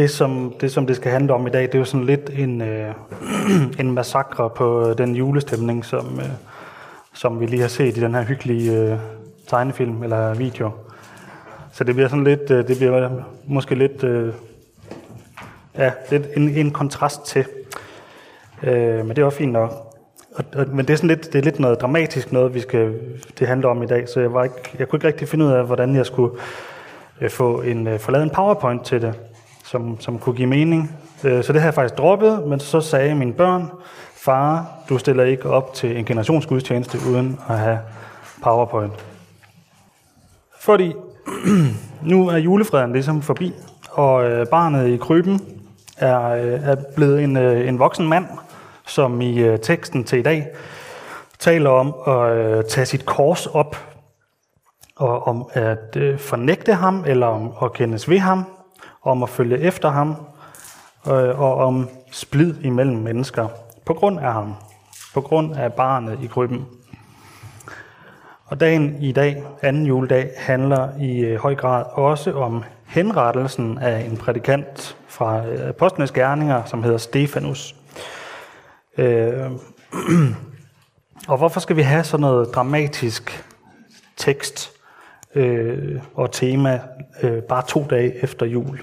det, som, det, som det skal handle om i dag, det er jo sådan lidt en, øh, en massakre på den julestemning, som, øh, som vi lige har set i den her hyggelige øh, tegnefilm eller video. Så det bliver sådan lidt, øh, det bliver måske lidt, øh, ja, lidt en, en kontrast til. Øh, men det var fint nok. Og, og, men det er, sådan lidt, det er lidt noget dramatisk noget, vi skal, det handler om i dag, så jeg, var ikke, jeg kunne ikke rigtig finde ud af, hvordan jeg skulle øh, få en, øh, få lavet en powerpoint til det, som, som kunne give mening. Øh, så det har jeg faktisk droppet, men så sagde mine børn, far, du stiller ikke op til en generationsgudstjeneste uden at have powerpoint. Fordi nu er julefreden ligesom forbi, og øh, barnet i kryben er, øh, er blevet en, øh, en voksen mand, som i øh, teksten til i dag taler om at øh, tage sit kors op, og om at øh, fornægte ham, eller om at kendes ved ham, om at følge efter ham, øh, og om splid imellem mennesker, på grund af ham, på grund af barnet i krybben. Og dagen i dag, anden juledag, handler i øh, høj grad også om henrettelsen af en prædikant fra øh, Apostlenes Gerninger, som hedder Stefanus. Øh, og hvorfor skal vi have sådan noget dramatisk tekst øh, og tema øh, bare to dage efter jul?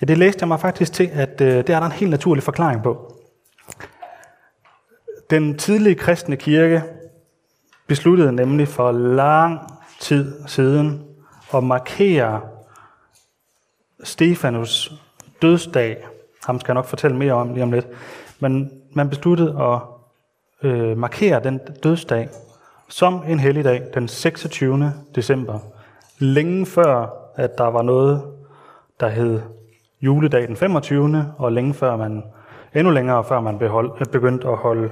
Ja, det læste jeg mig faktisk til, at øh, det er der en helt naturlig forklaring på. Den tidlige kristne kirke besluttede nemlig for lang tid siden at markere Stefanus dødsdag. Ham skal jeg nok fortælle mere om lige om lidt. Men man besluttede at øh, markere den dødsdag som en helligdag den 26. december. Længe før, at der var noget, der hed juledag den 25. og længe før man, endnu længere før man behold, begyndte at holde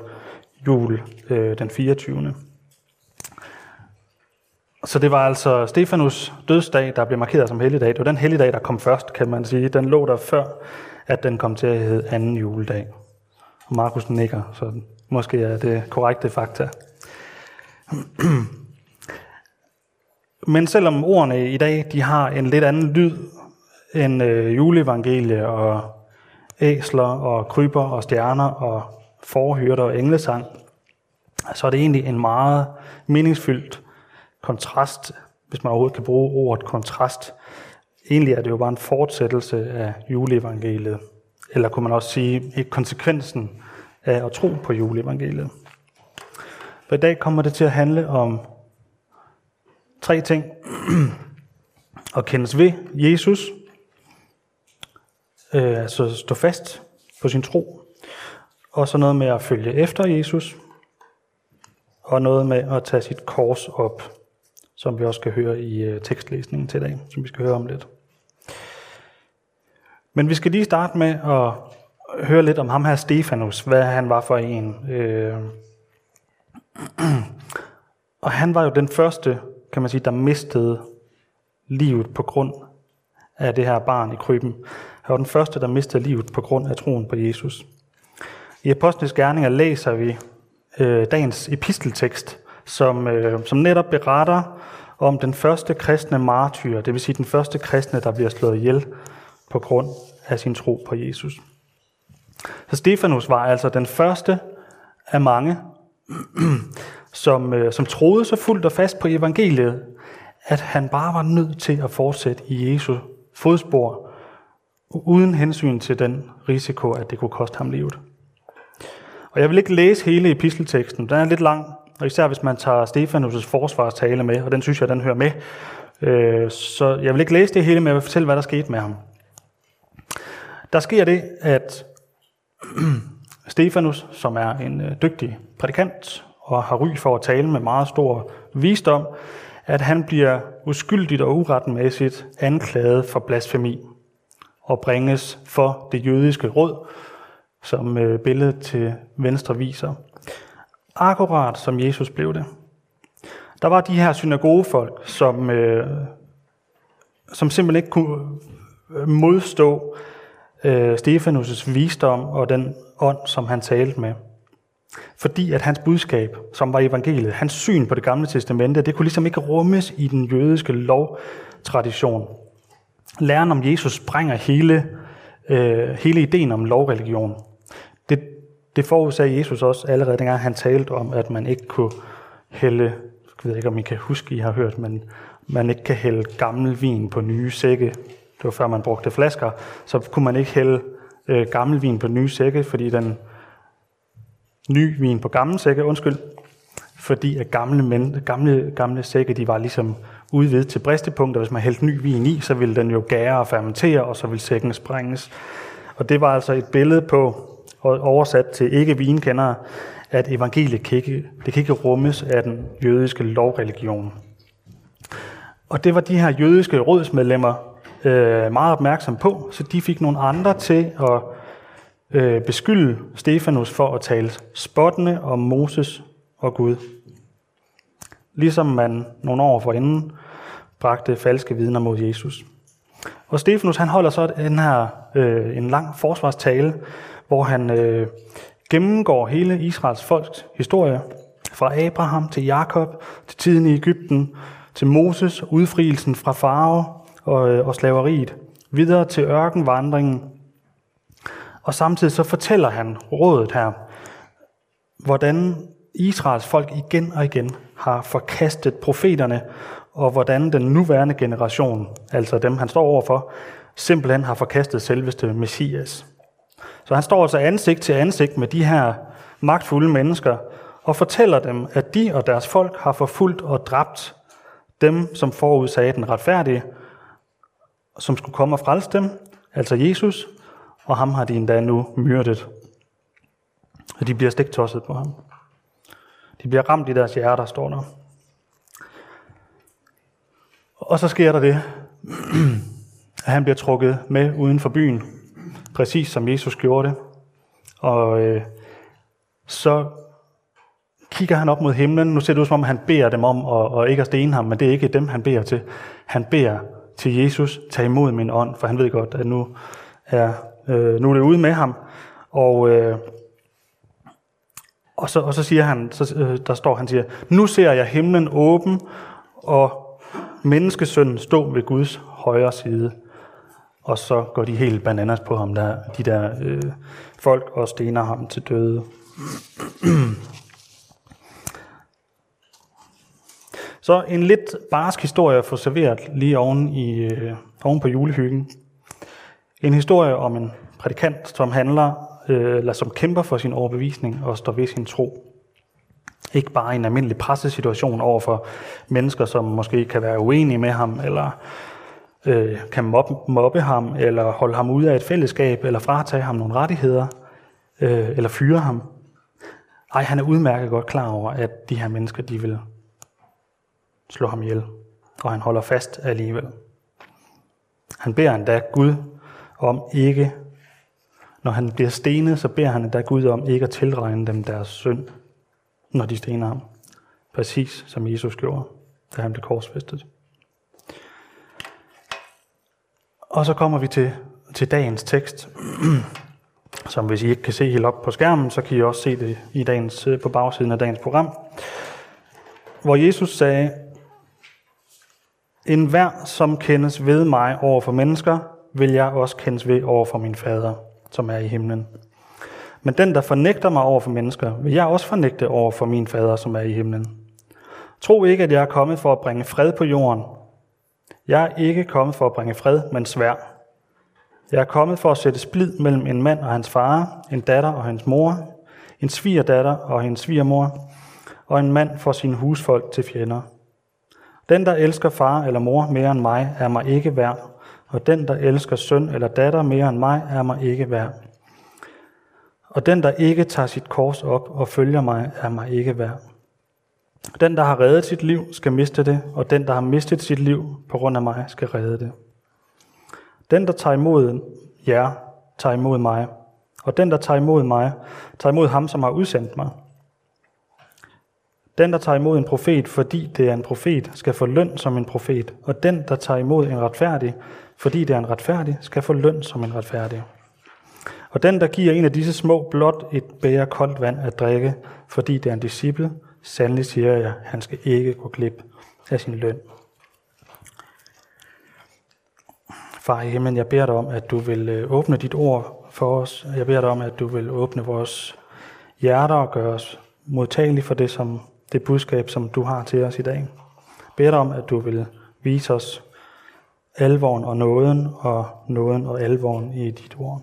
jul øh, den 24. Så det var altså Stefanus dødsdag, der blev markeret som helligdag. Det var den helligdag, der kom først, kan man sige. Den lå der før, at den kom til at hedde anden juledag. Og Markus nikker, så måske er det korrekte fakta. Men selvom ordene i dag de har en lidt anden lyd end øh, juleevangelie og æsler og kryber og stjerner og forhyrter og englesang, så er det egentlig en meget meningsfyldt kontrast, hvis man overhovedet kan bruge ordet kontrast. Egentlig er det jo bare en fortsættelse af juleevangeliet. Eller kunne man også sige, konsekvensen af at tro på juleevangeliet. For i dag kommer det til at handle om tre ting. at kendes ved Jesus, øh, altså stå fast på sin tro, og så noget med at følge efter Jesus, og noget med at tage sit kors op, som vi også skal høre i øh, tekstlæsningen til i dag, som vi skal høre om lidt. Men vi skal lige starte med at høre lidt om ham her Stefanus, hvad han var for en. Øh, og han var jo den første, kan man sige, der mistede livet på grund af det her barn i kryben. Han var den første, der mistede livet på grund af troen på Jesus. I Apostlenes Gerninger læser vi øh, dagens episteltekst, som, øh, som netop beretter om den første kristne martyr, det vil sige den første kristne, der bliver slået ihjel på grund af sin tro på Jesus. Så Stefanus var altså den første af mange, som, øh, som troede så fuldt og fast på evangeliet, at han bare var nødt til at fortsætte i Jesu fodspor, uden hensyn til den risiko, at det kunne koste ham livet. Og jeg vil ikke læse hele epistelteksten, den er lidt lang, og især hvis man tager Stefanus' forsvarstale med, og den synes jeg, den hører med. Øh, så jeg vil ikke læse det hele, men jeg vil fortælle, hvad der skete med ham. Der sker det, at Stefanus, som er en øh, dygtig prædikant og har ry for at tale med meget stor visdom, at han bliver uskyldigt og uretmæssigt anklaget for blasfemi og bringes for det jødiske råd, som øh, billedet til venstre viser. Akkurat som Jesus blev det. Der var de her synagogefolk, som, øh, som simpelthen ikke kunne øh, modstå øh, Stefanus' visdom og den ånd, som han talte med. Fordi at hans budskab, som var evangeliet, hans syn på det gamle testamente, det kunne ligesom ikke rummes i den jødiske lovtradition læren om Jesus sprænger hele, øh, hele ideen om lovreligion. Det, det forudsagde Jesus også allerede dengang han talte om, at man ikke kunne hælde, jeg ved ikke om I kan huske, I har hørt, men man ikke kan hælde gammel vin på nye sække. Det var før man brugte flasker, så kunne man ikke hælde øh, gammel vin på nye sække, fordi den ny vin på gamle sække, undskyld, fordi at gamle, men, gamle, gamle sække, de var ligesom udvidet til bristepunkter. hvis man hældte ny vin i, så ville den jo gære og fermentere, og så ville sækken sprænges. Og det var altså et billede på, oversat til ikke vinkendere, at evangeliet kan ikke, det kan ikke rummes af den jødiske lovreligion. Og det var de her jødiske rådsmedlemmer øh, meget opmærksom på, så de fik nogle andre til at øh, beskylde Stefanus for at tale spottende om Moses og Gud. Ligesom man nogle år forinden bragte falske vidner mod Jesus. Og Stefanus han holder så den her, øh, en lang forsvarstale, hvor han øh, gennemgår hele Israels folks historie, fra Abraham til Jakob, til tiden i Ægypten, til Moses, udfrielsen fra farve og, øh, og slaveriet, videre til ørkenvandringen. Og samtidig så fortæller han rådet her, hvordan Israels folk igen og igen har forkastet profeterne, og hvordan den nuværende generation, altså dem han står overfor, simpelthen har forkastet selveste Messias. Så han står altså ansigt til ansigt med de her magtfulde mennesker, og fortæller dem, at de og deres folk har forfulgt og dræbt dem, som forudsagde den retfærdige, som skulle komme og frelse dem, altså Jesus, og ham har de endda nu myrdet. Og de bliver stiktosset på ham. De bliver ramt i deres hjerter, står der. Og så sker der det, at han bliver trukket med uden for byen, præcis som Jesus gjorde det. Og øh, så kigger han op mod himlen. Nu ser det ud som om, han beder dem om at, og ikke at stene ham, men det er ikke dem, han beder til. Han beder til Jesus, tag imod min ånd, for han ved godt, at nu er, øh, nu er det ude med ham. Og, øh, og, så, og så siger han, så, øh, der står, han siger, nu ser jeg himlen åben, og menneskesønnen stå ved Guds højre side. Og så går de helt bananas på ham, der, de der øh, folk, og stener ham til døde. Så en lidt barsk historie få serveret lige oven, i, øh, oven på julehyggen. En historie om en prædikant, som handler, øh, eller som kæmper for sin overbevisning og står ved sin tro. Ikke bare en almindelig pressesituation over for mennesker, som måske kan være uenige med ham, eller øh, kan mobbe, mobbe ham, eller holde ham ude af et fællesskab, eller fratage ham nogle rettigheder, øh, eller fyre ham. Ej, han er udmærket godt klar over, at de her mennesker, de vil slå ham ihjel, og han holder fast alligevel. Han beder endda Gud om ikke, når han bliver stenet, så beder han endda Gud om ikke at tilregne dem deres synd, når de stener ham. Præcis som Jesus gjorde, da han blev korsfæstet. Og så kommer vi til, til dagens tekst, som hvis I ikke kan se helt op på skærmen, så kan I også se det i dagens, øh, på bagsiden af dagens program, hvor Jesus sagde, en hver, som kendes ved mig over for mennesker, vil jeg også kendes ved over for min fader, som er i himlen. Men den, der fornægter mig over for mennesker, vil jeg også fornægte over for min fader, som er i himlen. Tro ikke, at jeg er kommet for at bringe fred på jorden. Jeg er ikke kommet for at bringe fred, men svær. Jeg er kommet for at sætte splid mellem en mand og hans far, en datter og hans mor, en svigerdatter og hendes svigermor, og en mand for sin husfolk til fjender. Den, der elsker far eller mor mere end mig, er mig ikke værd, og den, der elsker søn eller datter mere end mig, er mig ikke værd. Og den, der ikke tager sit kors op og følger mig, er mig ikke værd. Den, der har reddet sit liv, skal miste det, og den, der har mistet sit liv på grund af mig, skal redde det. Den, der tager imod jer, tager imod mig, og den, der tager imod mig, tager imod ham, som har udsendt mig. Den, der tager imod en profet, fordi det er en profet, skal få løn som en profet, og den, der tager imod en retfærdig, fordi det er en retfærdig, skal få løn som en retfærdig. Og den, der giver en af disse små blot et bære koldt vand at drikke, fordi det er en disciple, sandelig siger jeg, han skal ikke gå glip af sin løn. Far i himlen, jeg beder dig om, at du vil øh, åbne dit ord for os. Jeg beder dig om, at du vil åbne vores hjerter og gøre os modtagelige for det, som, det budskab, som du har til os i dag. Jeg beder dig om, at du vil vise os alvoren og nåden, og nåden og alvoren i dit ord.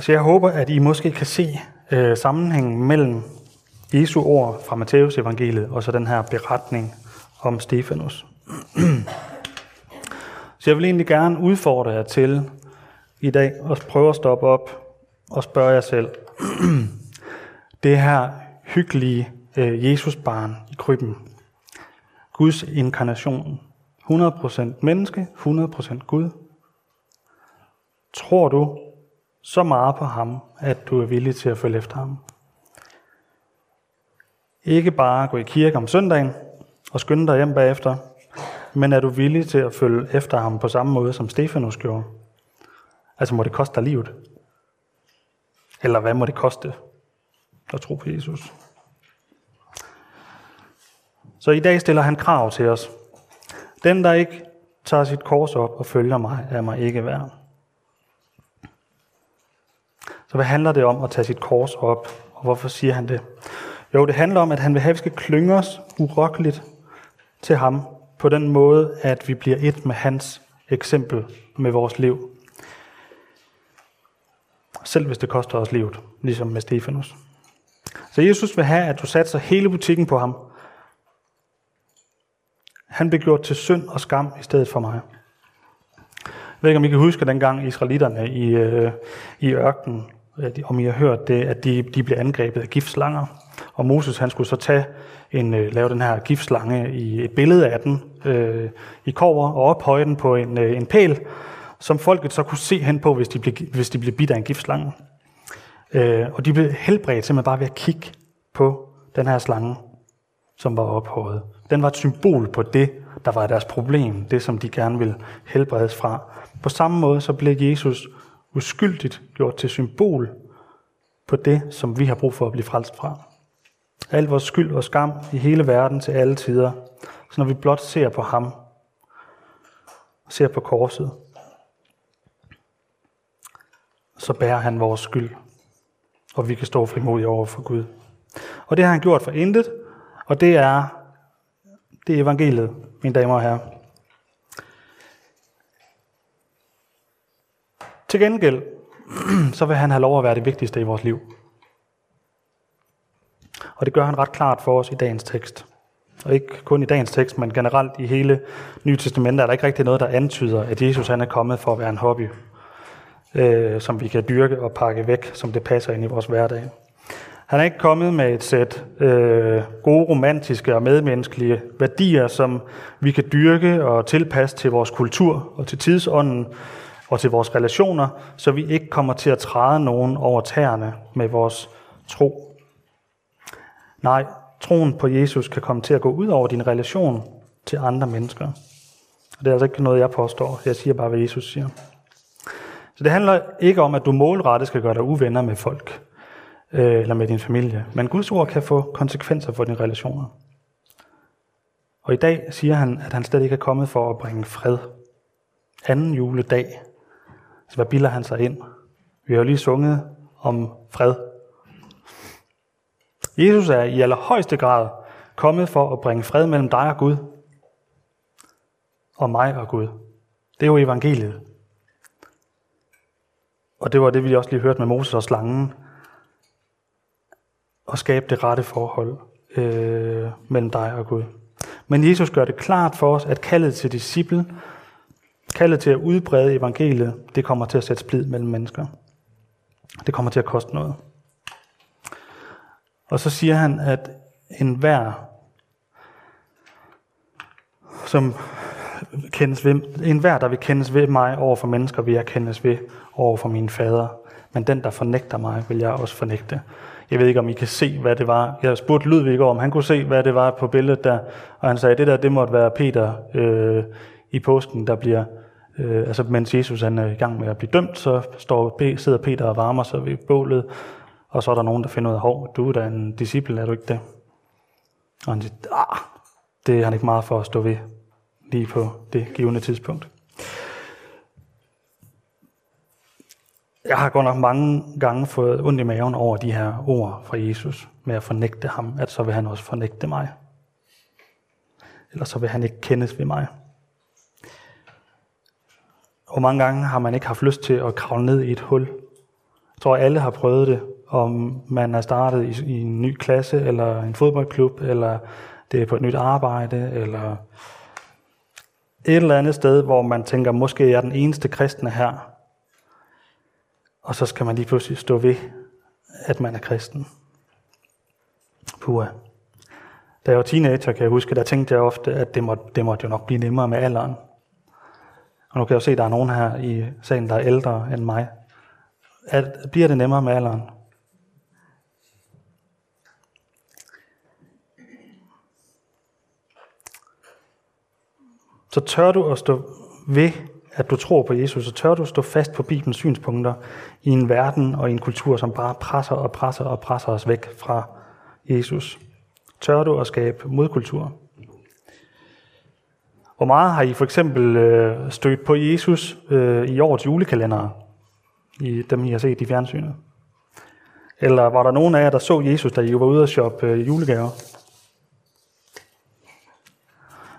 Så jeg håber, at I måske kan se øh, sammenhængen mellem Jesu ord fra Matteus evangeliet og så den her beretning om Stefanus. Så jeg vil egentlig gerne udfordre jer til i dag at prøve at stoppe op og spørge jer selv. det her hyggelige øh, Jesusbarn i krybben. Guds inkarnation. 100% menneske, 100% Gud. Tror du så meget på ham, at du er villig til at følge efter ham? Ikke bare gå i kirke om søndagen og skynde dig hjem bagefter, men er du villig til at følge efter ham på samme måde, som Stefanus gjorde? Altså må det koste dig livet? Eller hvad må det koste at tro på Jesus? Så i dag stiller han krav til os. Den, der ikke tager sit kors op og følger mig, er mig ikke værd. Så hvad handler det om at tage sit kors op, og hvorfor siger han det? Jo, det handler om, at han vil have, at vi skal klynge os urokkeligt til ham, på den måde, at vi bliver et med hans eksempel med vores liv. Selv hvis det koster os livet, ligesom med Stefanus. Så Jesus vil have, at du satser hele butikken på ham. Han blev gjort til synd og skam i stedet for mig. Jeg ved ikke, om I kan huske dengang israelitterne i, øh, i ørkenen, om I har hørt det, at de, de blev angrebet af giftslanger. Og Moses han skulle så tage en, øh, lave den her giftslange i et billede af den øh, i kover og ophøje den på en, øh, en pæl, som folket så kunne se hen på, hvis de blev, hvis de blev bidt af en giftslange. Øh, og de blev helbredt simpelthen bare ved at kigge på den her slange, som var ophøjet. Den var et symbol på det, der var deres problem, det som de gerne ville helbredes fra. På samme måde så blev Jesus uskyldigt gjort til symbol på det, som vi har brug for at blive frelst fra. Al vores skyld og skam i hele verden til alle tider. Så når vi blot ser på ham, ser på korset, så bærer han vores skyld, og vi kan stå frimodige over for Gud. Og det har han gjort for intet, og det er, det er evangeliet, mine damer og herrer. Til gengæld, så vil han have lov at være det vigtigste i vores liv. Og det gør han ret klart for os i dagens tekst. Og ikke kun i dagens tekst, men generelt i hele Nye Testamentet er der ikke rigtig noget, der antyder, at Jesus han er kommet for at være en hobby, øh, som vi kan dyrke og pakke væk, som det passer ind i vores hverdag. Han er ikke kommet med et sæt øh, gode romantiske og medmenneskelige værdier, som vi kan dyrke og tilpasse til vores kultur og til tidsånden og til vores relationer, så vi ikke kommer til at træde nogen over tæerne med vores tro Nej, troen på Jesus kan komme til at gå ud over din relation til andre mennesker. Og det er altså ikke noget, jeg påstår. Jeg siger bare, hvad Jesus siger. Så det handler ikke om, at du målrettet skal gøre dig uvenner med folk øh, eller med din familie. Men Guds ord kan få konsekvenser for dine relationer. Og i dag siger han, at han slet ikke er kommet for at bringe fred. Anden juledag. Så hvad bilder han sig ind? Vi har jo lige sunget om fred Jesus er i allerhøjeste grad kommet for at bringe fred mellem dig og Gud, og mig og Gud. Det er jo evangeliet. Og det var det, vi også lige hørte med Moses og slangen. At skabe det rette forhold øh, mellem dig og Gud. Men Jesus gør det klart for os, at kaldet til disciple, kaldet til at udbrede evangeliet, det kommer til at sætte splid mellem mennesker. Det kommer til at koste noget. Og så siger han, at enhver, som kendes ved, en hver, der vil kendes ved mig over for mennesker, vil jeg kendes ved over for min fader. Men den, der fornægter mig, vil jeg også fornægte. Jeg ved ikke, om I kan se, hvad det var. Jeg spurgte Ludvig om han kunne se, hvad det var på billedet der. Og han sagde, at det der, det måtte være Peter øh, i påsken, der bliver, øh, altså mens Jesus han er i gang med at blive dømt, så står, sidder Peter og varmer sig ved bålet, og så er der nogen, der finder ud af, hov, du er da en disciple, er du ikke det? Og han siger, ah, det er han ikke meget for at stå ved lige på det givende tidspunkt. Jeg har godt nok mange gange fået ondt i maven over de her ord fra Jesus med at fornægte ham, at så vil han også fornægte mig. Eller så vil han ikke kendes ved mig. Hvor mange gange har man ikke haft lyst til at kravle ned i et hul? Jeg tror, alle har prøvet det, om man er startet i, i en ny klasse, eller en fodboldklub, eller det er på et nyt arbejde, eller et eller andet sted, hvor man tænker, måske er den eneste kristne her, og så skal man lige pludselig stå ved, at man er kristen. Pua. Da jeg var teenager, kan jeg huske, der tænkte jeg ofte, at det måtte, det måtte jo nok blive nemmere med alderen. Og nu kan jeg jo se, at der er nogen her i salen, der er ældre end mig. At, bliver det nemmere med alderen? Så tør du at stå ved, at du tror på Jesus, så tør du stå fast på Bibelens synspunkter i en verden og i en kultur, som bare presser og presser og presser os væk fra Jesus. Tør du at skabe modkultur? Hvor meget har I for eksempel øh, stødt på Jesus øh, i årets julekalender, i dem I har set i fjernsynet? Eller var der nogen af jer, der så Jesus, da I var ude og shoppe øh, julegaver?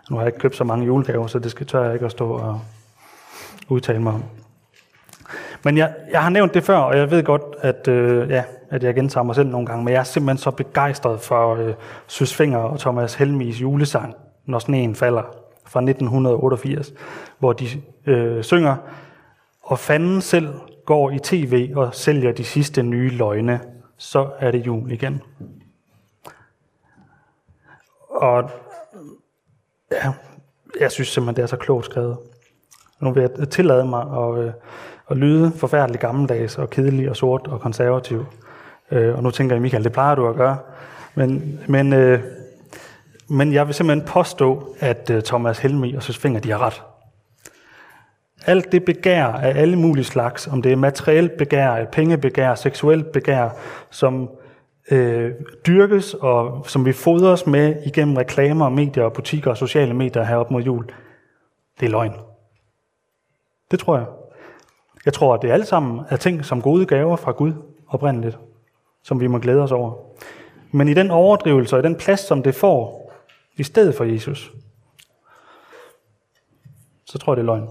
Nu har jeg ikke købt så mange julegaver, så det skal tør jeg ikke at stå og udtale mig om. Men jeg, jeg har nævnt det før, og jeg ved godt, at, øh, ja, at jeg gentager mig selv nogle gange, men jeg er simpelthen så begejstret for øh, Søs Finger og Thomas Helmis julesang, Når sneen falder, fra 1988, hvor de øh, synger, og fanden selv går i tv og sælger de sidste nye løgne, så er det jul igen. Og ja, jeg synes simpelthen, det er så klogt skrevet. Nu vil jeg tillade mig at, øh, at lyde forfærdeligt gammeldags og kedelig og sort og konservativ. Øh, og nu tænker jeg, Michael, det plejer du at gøre. Men, men, øh, men jeg vil simpelthen påstå, at øh, Thomas Helmi og Søs Finger, de har ret. Alt det begær af alle mulige slags, om det er materielt begær, pengebegær, seksuelt begær, som øh, dyrkes og som vi fodres med igennem reklamer, medier og butikker og sociale medier herop mod jul, det er løgn. Det tror jeg. Jeg tror, at det alle sammen er ting som gode gaver fra Gud oprindeligt, som vi må glæde os over. Men i den overdrivelse og i den plads, som det får, i stedet for Jesus, så tror jeg, det er løgn.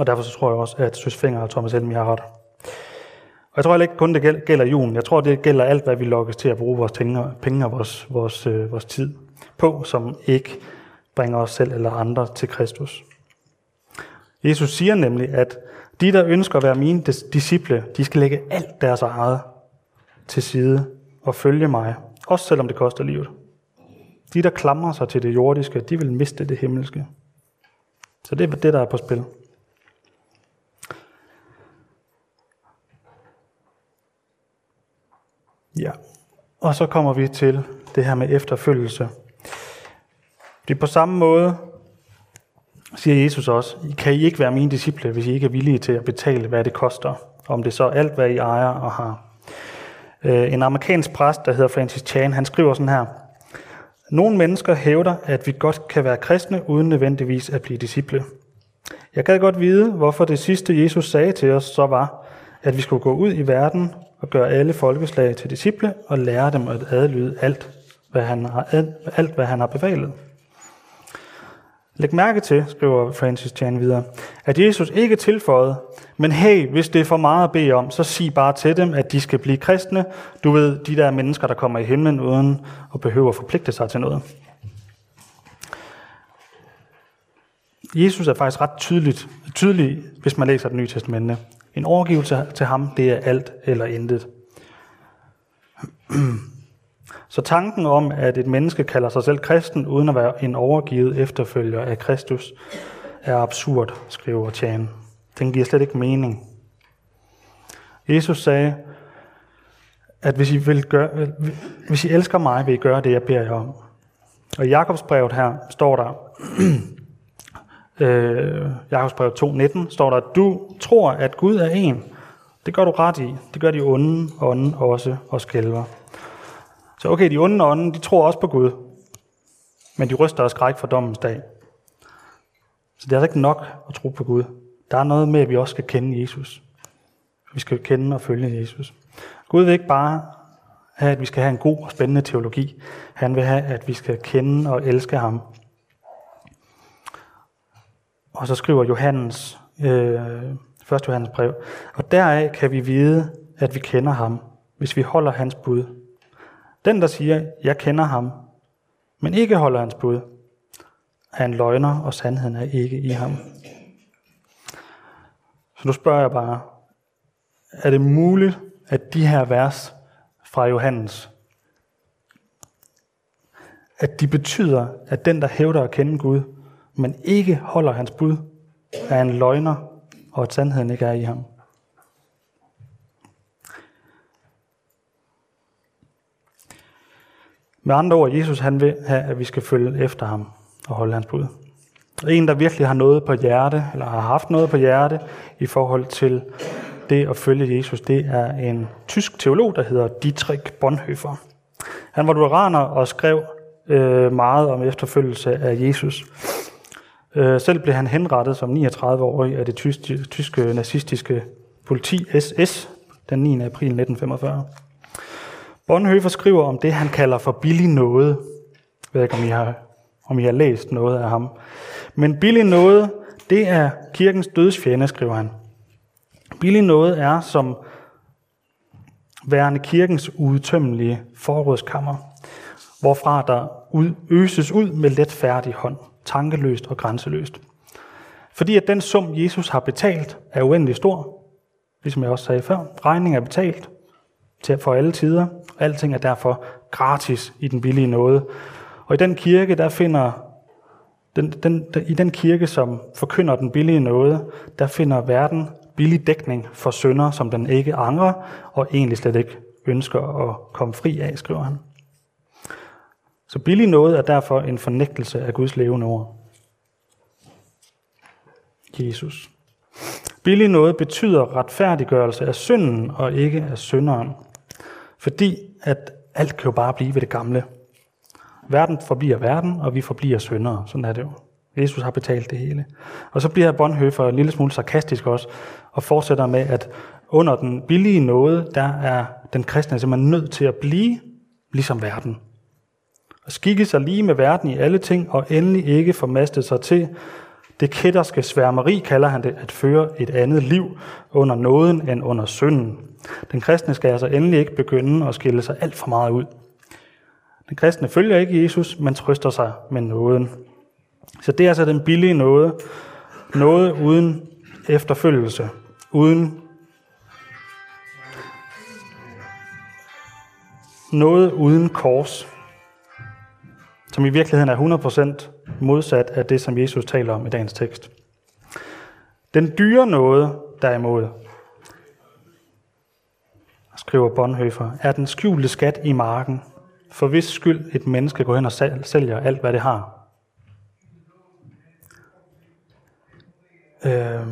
Og derfor så tror jeg også, at Søs Finger og Thomas Helmi har ret. Og jeg tror ikke kun, det gælder julen. Jeg tror, det gælder alt, hvad vi lokkes til at bruge vores penge og vores, vores, øh, vores tid på, som ikke bringer os selv eller andre til Kristus. Jesus siger nemlig, at de, der ønsker at være mine disciple, de skal lægge alt deres eget til side og følge mig, også selvom det koster livet. De, der klamrer sig til det jordiske, de vil miste det himmelske. Så det er det, der er på spil. Ja, og så kommer vi til det her med efterfølgelse. Det er på samme måde, siger Jesus også, kan I ikke være mine disciple, hvis I ikke er villige til at betale, hvad det koster, om det så er alt, hvad I ejer og har. Øh, en amerikansk præst, der hedder Francis Chan, han skriver sådan her, nogle mennesker hævder, at vi godt kan være kristne, uden nødvendigvis at blive disciple. Jeg kan godt vide, hvorfor det sidste, Jesus sagde til os, så var, at vi skulle gå ud i verden og gøre alle folkeslag til disciple og lære dem at adlyde alt, hvad han har, alt, hvad han har befalet. Læg mærke til, skriver Francis Chan videre, at Jesus ikke tilføjede, men hey, hvis det er for meget at bede om, så sig bare til dem, at de skal blive kristne. Du ved, de der mennesker, der kommer i himlen uden at behøve at forpligte sig til noget. Jesus er faktisk ret tydeligt, tydelig, hvis man læser det nye testamente. En overgivelse til ham, det er alt eller intet. Så tanken om, at et menneske kalder sig selv kristen, uden at være en overgivet efterfølger af Kristus, er absurd, skriver Tjane. Den giver slet ikke mening. Jesus sagde, at hvis I, vil gøre, hvis I elsker mig, vil I gøre det, jeg beder jer om. Og i Jakobsbrevet her står der, øh, Jakobsbrevet 2.19, står der, at du tror, at Gud er en. Det gør du ret i. Det gør de onde ånden også og skælver. Så okay, de onde ånden, de tror også på Gud. men de ryster af skræk for dommens dag. Så det er altså ikke nok at tro på Gud. Der er noget med, at vi også skal kende Jesus. Vi skal kende og følge Jesus. Gud vil ikke bare have, at vi skal have en god og spændende teologi. Han vil have, at vi skal kende og elske ham. Og så skriver Johannes, øh, 1. Johannes brev, og deraf kan vi vide, at vi kender ham, hvis vi holder hans bud. Den, der siger, jeg kender ham, men ikke holder hans bud, er en løgner, og sandheden er ikke i ham. Så nu spørger jeg bare, er det muligt, at de her vers fra Johannes, at de betyder, at den, der hævder at kende Gud, men ikke holder hans bud, er en løgner, og at sandheden ikke er i ham? Med andre ord, Jesus han vil have, at vi skal følge efter ham og holde hans bud. En, der virkelig har noget på hjerte, eller har haft noget på hjerte i forhold til det at følge Jesus, det er en tysk teolog, der hedder Dietrich Bonhoeffer. Han var lutheraner og skrev øh, meget om efterfølgelse af Jesus. Øh, selv blev han henrettet som 39-årig af det tyske, tyske nazistiske politi SS den 9. april 1945. Bonhoeffer skriver om det, han kalder for billig noget. Jeg ved ikke, om I har, om I har læst noget af ham. Men billig noget, det er kirkens dødsfjende, skriver han. Billig noget er som værende kirkens udtømmelige forrådskammer, hvorfra der øses ud med letfærdig hånd, tankeløst og grænseløst. Fordi at den sum, Jesus har betalt, er uendelig stor, ligesom jeg også sagde før. Regningen er betalt til for alle tider. Alting er derfor gratis i den billige nåde. Og i den kirke, der finder den, den, den, i den kirke, som forkynder den billige nåde, der finder verden billig dækning for synder, som den ikke angrer, og egentlig slet ikke ønsker at komme fri af, skriver han. Så billig noget er derfor en fornægtelse af Guds levende ord. Jesus. Billig noget betyder retfærdiggørelse af synden og ikke af synderen. Fordi at alt kan jo bare blive ved det gamle. Verden forbliver verden, og vi forbliver syndere. Sådan er det jo. Jesus har betalt det hele. Og så bliver Bonhoeffer en lille smule sarkastisk også, og fortsætter med, at under den billige nåde, der er den kristne simpelthen nødt til at blive ligesom verden. Og skikke sig lige med verden i alle ting, og endelig ikke formaste sig til det kætterske sværmeri, kalder han det, at føre et andet liv under nåden end under synden. Den kristne skal altså endelig ikke begynde at skille sig alt for meget ud. Den kristne følger ikke Jesus, men trøster sig med nåden. Så det er altså den billige nåde. Noget uden efterfølgelse. Uden noget uden kors. Som i virkeligheden er 100% modsat af det, som Jesus taler om i dagens tekst. Den dyre noget, derimod, skriver Bonhoeffer, er den skjulte skat i marken, for hvis skyld et menneske går hen og sælger alt, hvad det har. Øh,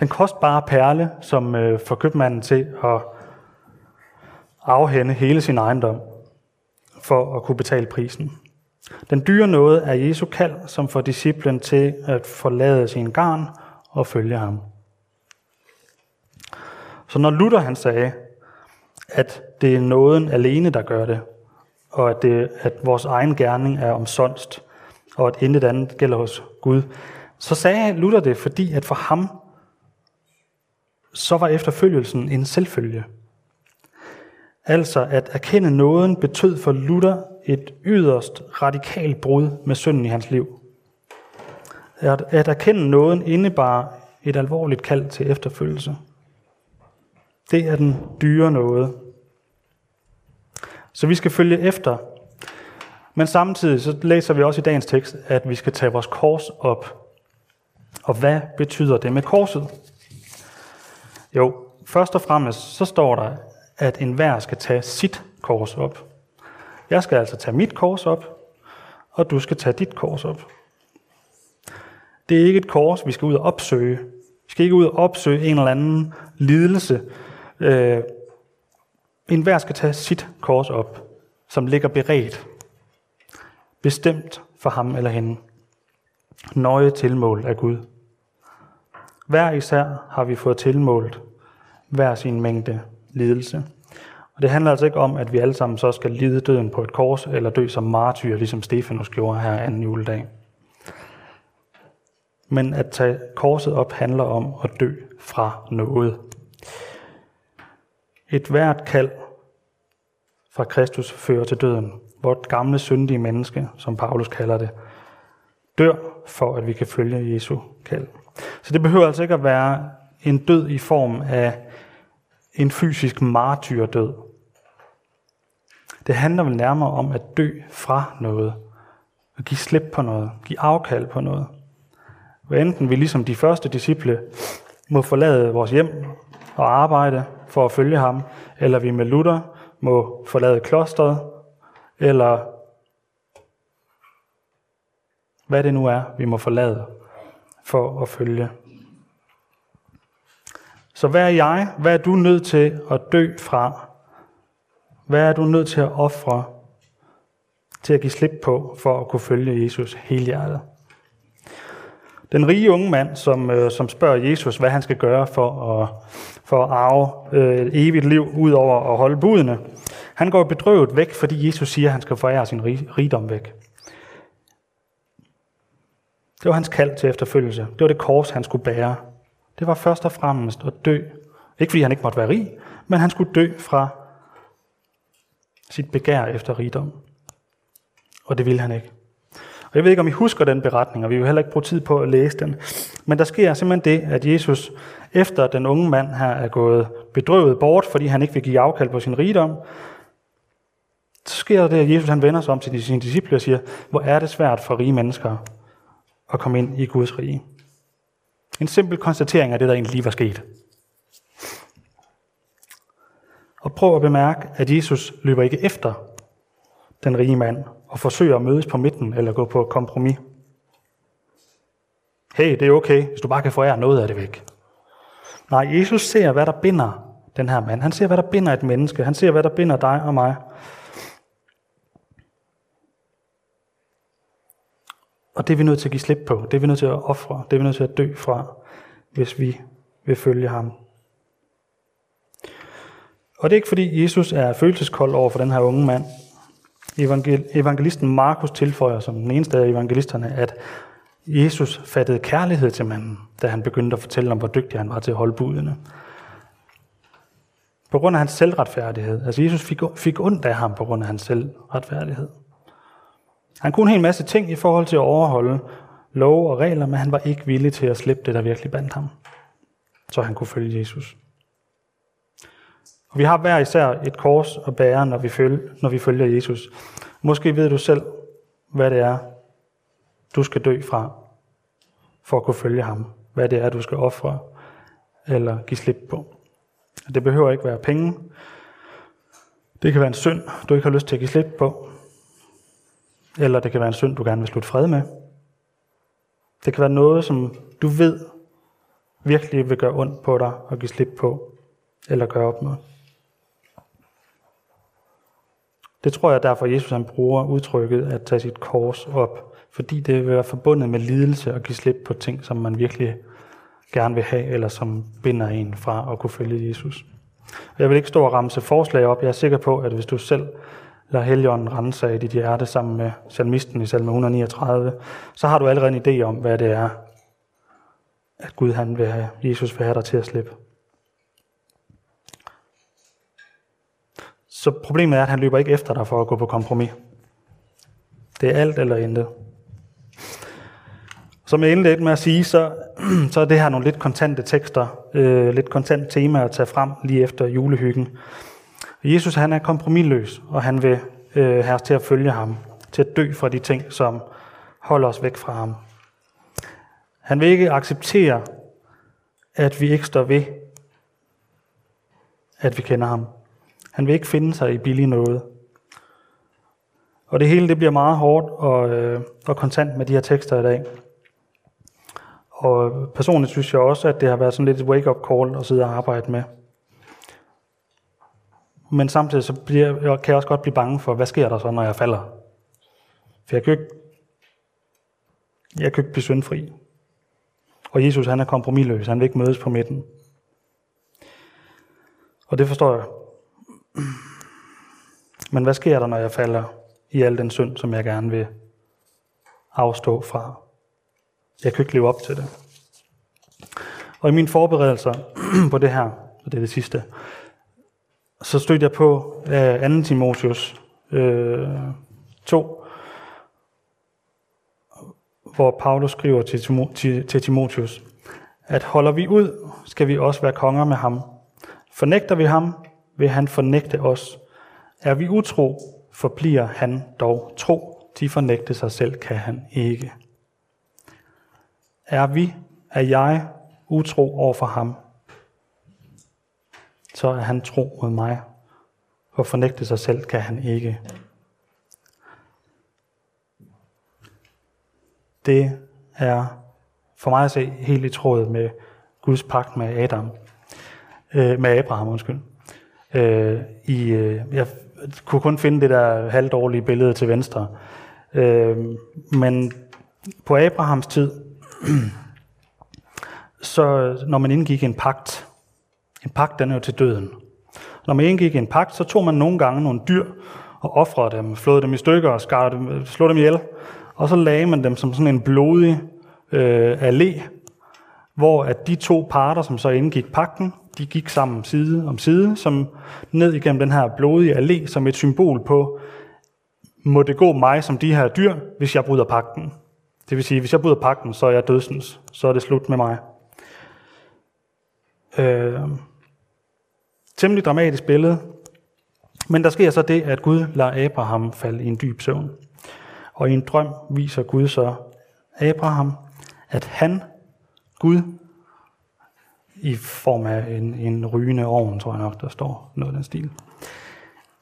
den kostbare perle, som øh, får købmanden til at afhænde hele sin ejendom for at kunne betale prisen. Den dyre noget er Jesu kald, som får disciplen til at forlade sin garn og følge ham. Så når Luther han sagde, at det er nåden alene, der gør det, og at, det, at vores egen gerning er omsonst, og at intet andet gælder hos Gud, så sagde Luther det, fordi at for ham, så var efterfølgelsen en selvfølge. Altså at erkende nåden betød for Luther et yderst radikalt brud med synden i hans liv. At, at erkende nåden indebar et alvorligt kald til efterfølgelse. Det er den dyre noget. Så vi skal følge efter. Men samtidig så læser vi også i dagens tekst, at vi skal tage vores kors op. Og hvad betyder det med korset? Jo, først og fremmest så står der, at enhver skal tage sit kors op. Jeg skal altså tage mit kors op, og du skal tage dit kors op. Det er ikke et kors, vi skal ud og opsøge. Vi skal ikke ud og opsøge en eller anden lidelse. Øh, en hver skal tage sit kors op, som ligger beredt. bestemt for ham eller hende. Nøje tilmål af Gud. Hver især har vi fået tilmålt hver sin mængde lidelse. Og det handler altså ikke om, at vi alle sammen så skal lide døden på et kors, eller dø som martyr, ligesom Stefanus gjorde her anden juledag. Men at tage korset op handler om at dø fra noget. Et hvert kald fra Kristus fører til døden. Vort gamle syndige menneske, som Paulus kalder det, dør for, at vi kan følge Jesu kald. Så det behøver altså ikke at være en død i form af en fysisk martyrdød. Det handler vel nærmere om at dø fra noget. At give slip på noget. Give afkald på noget. Hvad enten vi ligesom de første disciple må forlade vores hjem og arbejde for at følge ham, eller vi med Luther må forlade klosteret, eller hvad det nu er, vi må forlade for at følge. Så hvad er jeg? Hvad er du nødt til at dø fra? Hvad er du nødt til at ofre til at give slip på for at kunne følge Jesus helhjertet? Den rige unge mand, som, øh, som spørger Jesus, hvad han skal gøre for at, for at arve øh, evigt liv ud over at holde budene, han går bedrøvet væk, fordi Jesus siger, at han skal forære sin rigdom væk. Det var hans kald til efterfølgelse. Det var det kors, han skulle bære. Det var først og fremmest at dø. Ikke fordi han ikke måtte være rig, men han skulle dø fra sit begær efter rigdom. Og det ville han ikke. Og jeg ved ikke, om I husker den beretning, og vi vil heller ikke bruge tid på at læse den. Men der sker simpelthen det, at Jesus, efter den unge mand her er gået bedrøvet bort, fordi han ikke vil give afkald på sin rigdom, så sker det, at Jesus han vender sig om til sine disciple og siger, hvor er det svært for rige mennesker at komme ind i Guds rige. En simpel konstatering af det, der egentlig lige var sket. Og prøv at bemærke, at Jesus løber ikke efter den rige mand og forsøge at mødes på midten eller gå på kompromis. Hey, det er okay, hvis du bare kan forære noget af det væk. Nej, Jesus ser, hvad der binder den her mand. Han ser, hvad der binder et menneske. Han ser, hvad der binder dig og mig. Og det er vi nødt til at give slip på. Det er vi nødt til at ofre. Det er vi nødt til at dø fra, hvis vi vil følge ham. Og det er ikke fordi Jesus er følelseskold over for den her unge mand. Evangelisten Markus tilføjer som den eneste af evangelisterne, at Jesus fattede kærlighed til manden, da han begyndte at fortælle om, hvor dygtig han var til at holde budene. På grund af hans selvretfærdighed. Altså Jesus fik, fik ondt af ham på grund af hans selvretfærdighed. Han kunne en hel masse ting i forhold til at overholde lov og regler, men han var ikke villig til at slippe det, der virkelig bandt ham. Så han kunne følge Jesus. Og vi har hver især et kors at bære, når vi, følger, når vi følger Jesus. Måske ved du selv, hvad det er, du skal dø fra, for at kunne følge ham. Hvad det er, du skal ofre eller give slip på. Det behøver ikke være penge. Det kan være en synd, du ikke har lyst til at give slip på. Eller det kan være en synd, du gerne vil slutte fred med. Det kan være noget, som du ved virkelig vil gøre ondt på dig og give slip på, eller gøre op med. Det tror jeg derfor, Jesus han bruger udtrykket at tage sit kors op, fordi det vil være forbundet med lidelse og give slip på ting, som man virkelig gerne vil have, eller som binder en fra at kunne følge Jesus. Jeg vil ikke stå og ramse forslag op. Jeg er sikker på, at hvis du selv lader Helligånden rense i dit hjerte sammen med salmisten i salme 139, så har du allerede en idé om, hvad det er, at Gud han vil have, Jesus vil have dig til at slippe. Så problemet er, at han løber ikke efter dig for at gå på kompromis. Det er alt eller intet. Som jeg indledte med at sige, så, så er det her nogle lidt kontante tekster, øh, lidt kontant tema at tage frem lige efter julehyggen. Jesus han er kompromilløs, og han vil øh, have os til at følge ham, til at dø fra de ting, som holder os væk fra ham. Han vil ikke acceptere, at vi ikke står ved, at vi kender ham. Han vil ikke finde sig i billig noget. Og det hele det bliver meget hårdt og, øh, og kontant med de her tekster i dag. Og personligt synes jeg også, at det har været sådan lidt et wake-up call at sidde og arbejde med. Men samtidig så bliver, jeg kan jeg også godt blive bange for, hvad sker der så, når jeg falder? For jeg kan ikke, jeg kan ikke blive syndfri. Og Jesus han er kompromilløs, han vil ikke mødes på midten. Og det forstår jeg. Men hvad sker der, når jeg falder i al den synd, som jeg gerne vil afstå fra? Jeg kan ikke leve op til det. Og i mine forberedelser på det her, og det er det sidste, så stødte jeg på 2. Timotius øh, 2, øh, hvor Paulus skriver til, til, til Timotius, at holder vi ud, skal vi også være konger med ham. Fornægter vi ham, vil han fornægte os. Er vi utro, forbliver han dog tro. De fornægte sig selv kan han ikke. Er vi, er jeg utro over for ham, så er han tro mod mig. For fornægte sig selv kan han ikke. Det er for mig at se helt i tråd med Guds pagt med Adam, øh, med Abraham, undskyld. Øh, i, øh, jeg kunne kun finde det der halvdårlige billede til venstre. Øh, men på Abrahams tid, så når man indgik en pagt, en pagt den er jo til døden. Når man indgik en pagt, så tog man nogle gange nogle dyr og offrede dem, flåede dem i stykker og skar dem, slog dem ihjel. Og så lagde man dem som sådan en blodig øh, allé, hvor at de to parter, som så indgik pakten, de gik sammen side om side, som ned igennem den her blodige allé, som et symbol på, må det gå mig som de her dyr, hvis jeg bryder pakten. Det vil sige, hvis jeg bryder pakten, så er jeg dødsens, så er det slut med mig. Øh, temmelig dramatisk billede, men der sker så det, at Gud lader Abraham falde i en dyb søvn. Og i en drøm viser Gud så Abraham, at han, Gud, i form af en, en rygende ovn, tror jeg nok, der står noget af den stil,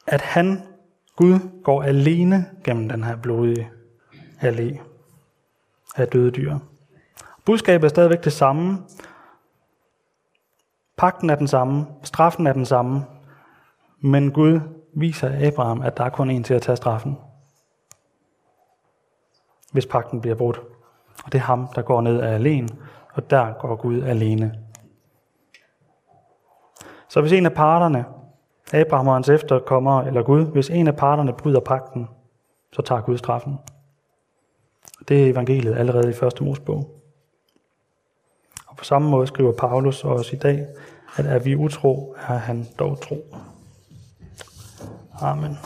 at han, Gud, går alene gennem den her blodige allé af døde dyr. Budskabet er stadigvæk det samme. Pakten er den samme, straffen er den samme, men Gud viser Abraham, at der er kun en til at tage straffen hvis pakten bliver brudt. Og det er ham, der går ned af alene, og der går Gud alene. Så hvis en af parterne, Abraham og hans efterkommere eller Gud, hvis en af parterne bryder pakten, så tager Gud straffen. Det er evangeliet allerede i første Mosebog. Og på samme måde skriver Paulus også i dag, at er vi utro, er han dog tro. Amen.